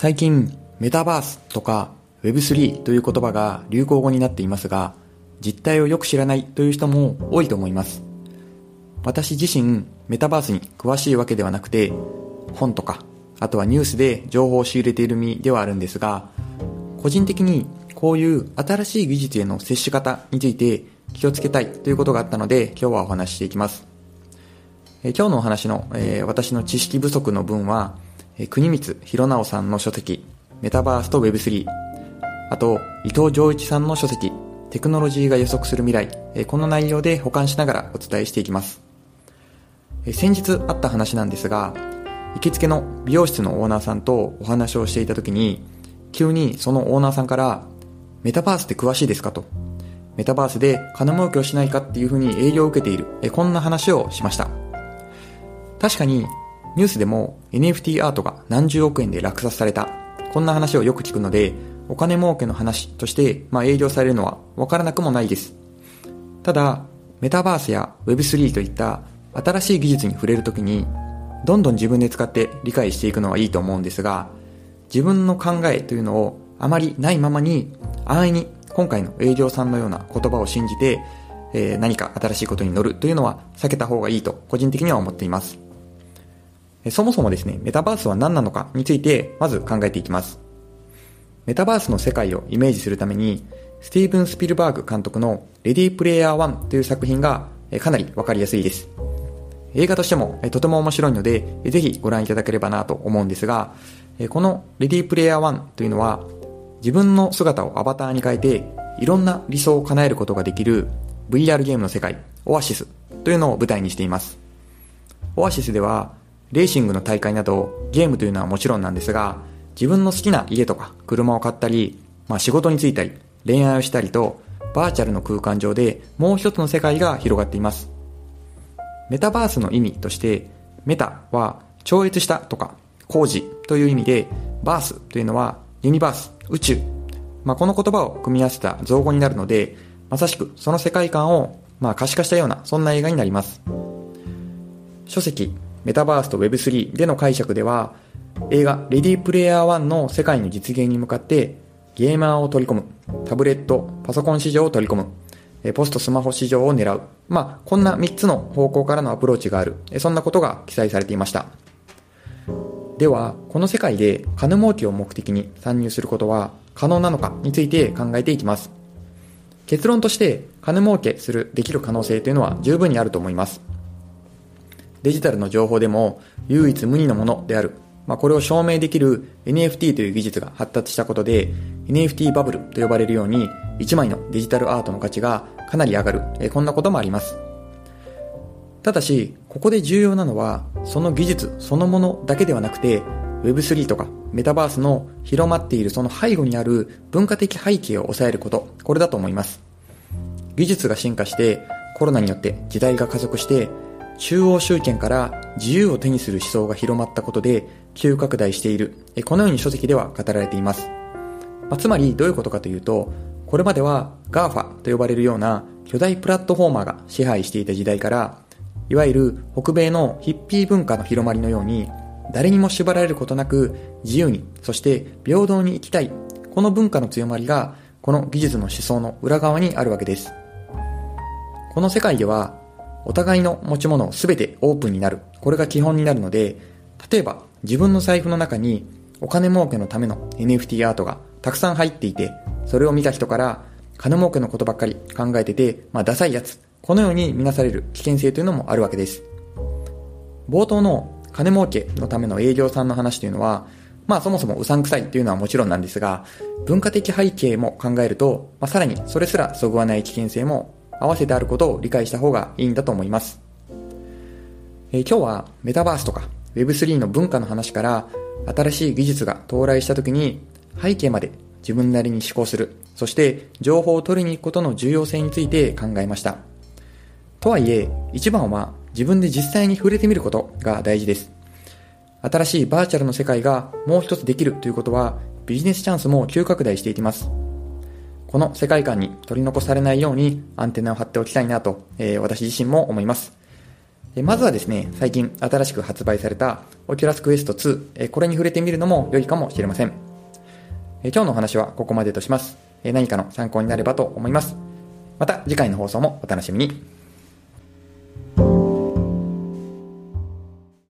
最近、メタバースとか Web3 という言葉が流行語になっていますが、実態をよく知らないという人も多いと思います。私自身、メタバースに詳しいわけではなくて、本とか、あとはニュースで情報を仕入れている身ではあるんですが、個人的にこういう新しい技術への接し方について気をつけたいということがあったので、今日はお話ししていきます。え今日のお話の、えー、私の知識不足の分は、国光弘直さんの書籍、メタバースと Web3、あと、伊藤浄一さんの書籍、テクノロジーが予測する未来、この内容で保管しながらお伝えしていきます。先日あった話なんですが、行きつけの美容室のオーナーさんとお話をしていた時に、急にそのオーナーさんから、メタバースって詳しいですかと。メタバースで金儲けをしないかっていうふうに営業を受けている、こんな話をしました。確かにニュースでも NFT アートが何十億円で落札された。こんな話をよく聞くので、お金儲けの話として、まあ、営業されるのはわからなくもないです。ただ、メタバースや Web3 といった新しい技術に触れるときに、どんどん自分で使って理解していくのはいいと思うんですが、自分の考えというのをあまりないままに、安易に今回の営業さんのような言葉を信じて、えー、何か新しいことに乗るというのは避けた方がいいと個人的には思っています。そもそもですね、メタバースは何なのかについて、まず考えていきます。メタバースの世界をイメージするために、スティーブン・スピルバーグ監督のレディープレイヤー1という作品がかなりわかりやすいです。映画としてもとても面白いので、ぜひご覧いただければなと思うんですが、このレディープレイヤー1というのは、自分の姿をアバターに変えて、いろんな理想を叶えることができる VR ゲームの世界、オアシスというのを舞台にしています。オアシスでは、レーシングの大会などゲームというのはもちろんなんですが、自分の好きな家とか車を買ったり、まあ仕事に就いたり、恋愛をしたりと、バーチャルの空間上でもう一つの世界が広がっています。メタバースの意味として、メタは超越したとか、工事という意味で、バースというのはユニバース、宇宙。まあ、この言葉を組み合わせた造語になるので、まさしくその世界観をまあ可視化したような、そんな映画になります。書籍、メタバースと Web3 での解釈では、映画レディープレイヤー1の世界の実現に向かってゲーマーを取り込む、タブレット、パソコン市場を取り込む、ポストスマホ市場を狙う。まあ、こんな3つの方向からのアプローチがある。そんなことが記載されていました。では、この世界で金儲けを目的に参入することは可能なのかについて考えていきます。結論として金儲けする、できる可能性というのは十分にあると思います。デジタルの情報でも唯一無二のものである。まあ、これを証明できる NFT という技術が発達したことで NFT バブルと呼ばれるように1枚のデジタルアートの価値がかなり上がる。えこんなこともあります。ただし、ここで重要なのは、その技術そのものだけではなくて、Web3 とかメタバースの広まっているその背後にある文化的背景を抑えること、これだと思います。技術が進化してコロナによって時代が加速して中央集権から自由を手にする思想が広まったことで急拡大している。このように書籍では語られています。まあ、つまりどういうことかというと、これまでは GAFA と呼ばれるような巨大プラットフォーマーが支配していた時代から、いわゆる北米のヒッピー文化の広まりのように、誰にも縛られることなく自由に、そして平等に生きたい。この文化の強まりが、この技術の思想の裏側にあるわけです。この世界ではお互いの持ち物を全てオープンになる。これが基本になるので、例えば自分の財布の中にお金儲けのための NFT アートがたくさん入っていて、それを見た人から金儲けのことばっかり考えてて、まあダサいやつ。このように見なされる危険性というのもあるわけです。冒頭の金儲けのための営業さんの話というのは、まあそもそもうさんくさいっていうのはもちろんなんですが、文化的背景も考えると、まあさらにそれすらそぐわない危険性も合わせてあることを理解した方がいいんだと思います。えー、今日はメタバースとか Web3 の文化の話から新しい技術が到来した時に背景まで自分なりに思考する、そして情報を取りに行くことの重要性について考えました。とはいえ、一番は自分で実際に触れてみることが大事です。新しいバーチャルの世界がもう一つできるということはビジネスチャンスも急拡大していきます。この世界観に取り残されないようにアンテナを張っておきたいなと、えー、私自身も思います。まずはですね、最近新しく発売された Oculus Quest 2え、これに触れてみるのも良いかもしれません。え今日のお話はここまでとします。え何かの参考になればと思います。また次回の放送もお楽しみに。